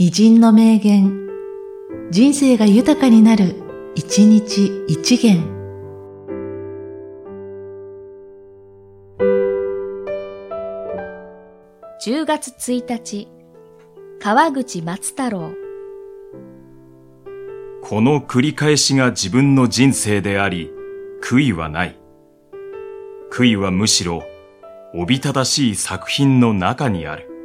偉人の名言、人生が豊かになる、一日一元。10月1日、川口松太郎。この繰り返しが自分の人生であり、悔いはない。悔いはむしろ、おびただしい作品の中にある。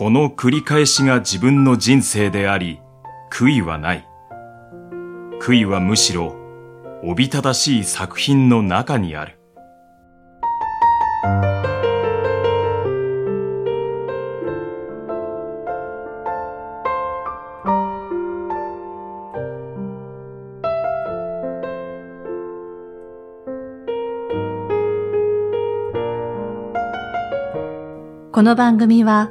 この繰り返しが自分の人生であり、悔いはない。悔いはむしろ、おびただしい作品の中にある。この番組は、